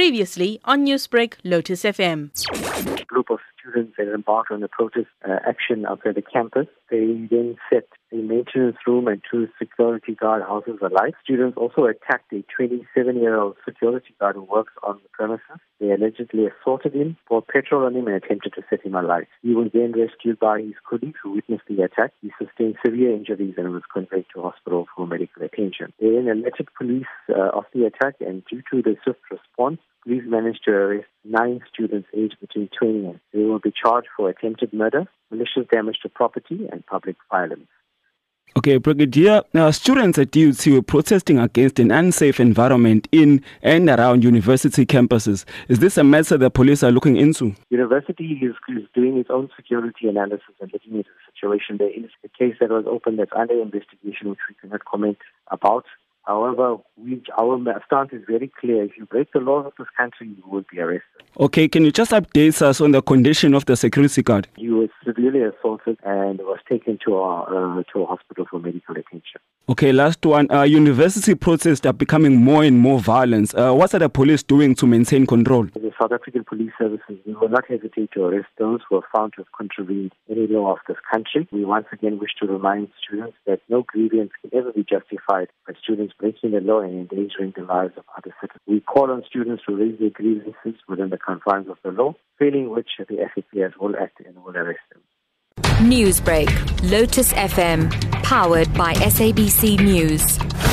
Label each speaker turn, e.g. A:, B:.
A: Previously on Newsbreak, Lotus FM.
B: Group of students had embarked on a protest uh, action outside the campus. They then set a maintenance room and two security guard houses alight. Students also attacked a 27-year-old security guard who works on the premises. They allegedly assaulted him, poured petrol on him, and attempted to set him alight. He was then rescued by his colleagues who witnessed the attack. He sustained severe injuries and was conveyed to hospital for medical attention. They then alerted police uh, of the attack, and due to the swift response, police managed to arrest nine students aged between 20 and they will be charged for attempted murder, malicious damage to property, and public violence.
C: Okay, Brigadier, uh, students at DUT were protesting against an unsafe environment in and around university campuses. Is this a matter the police are looking into?
B: University is, is doing its own security analysis and looking into the situation. There is a case that was opened that's under investigation, which we cannot comment about. However, we, our stance is very clear. If you break the laws of this country, you will be arrested.
C: Okay, can you just update us on the condition of the security guard?
B: He was severely assaulted and was taken to our uh, to a hospital for medical attention.
C: Okay, last one. Uh, university protests are becoming more and more violent. Uh, what are the police doing to maintain control?
B: The South African Police Services will not hesitate to arrest those who are found to have contravened any law of this country. We once again wish to remind students that no grievance can ever be justified by students breaking the law and endangering the lives of other citizens. We call on students to raise their grievances within the confines of the law, failing which the SAPS will act and will arrest them.
D: Newsbreak, Lotus FM, powered by SABC News.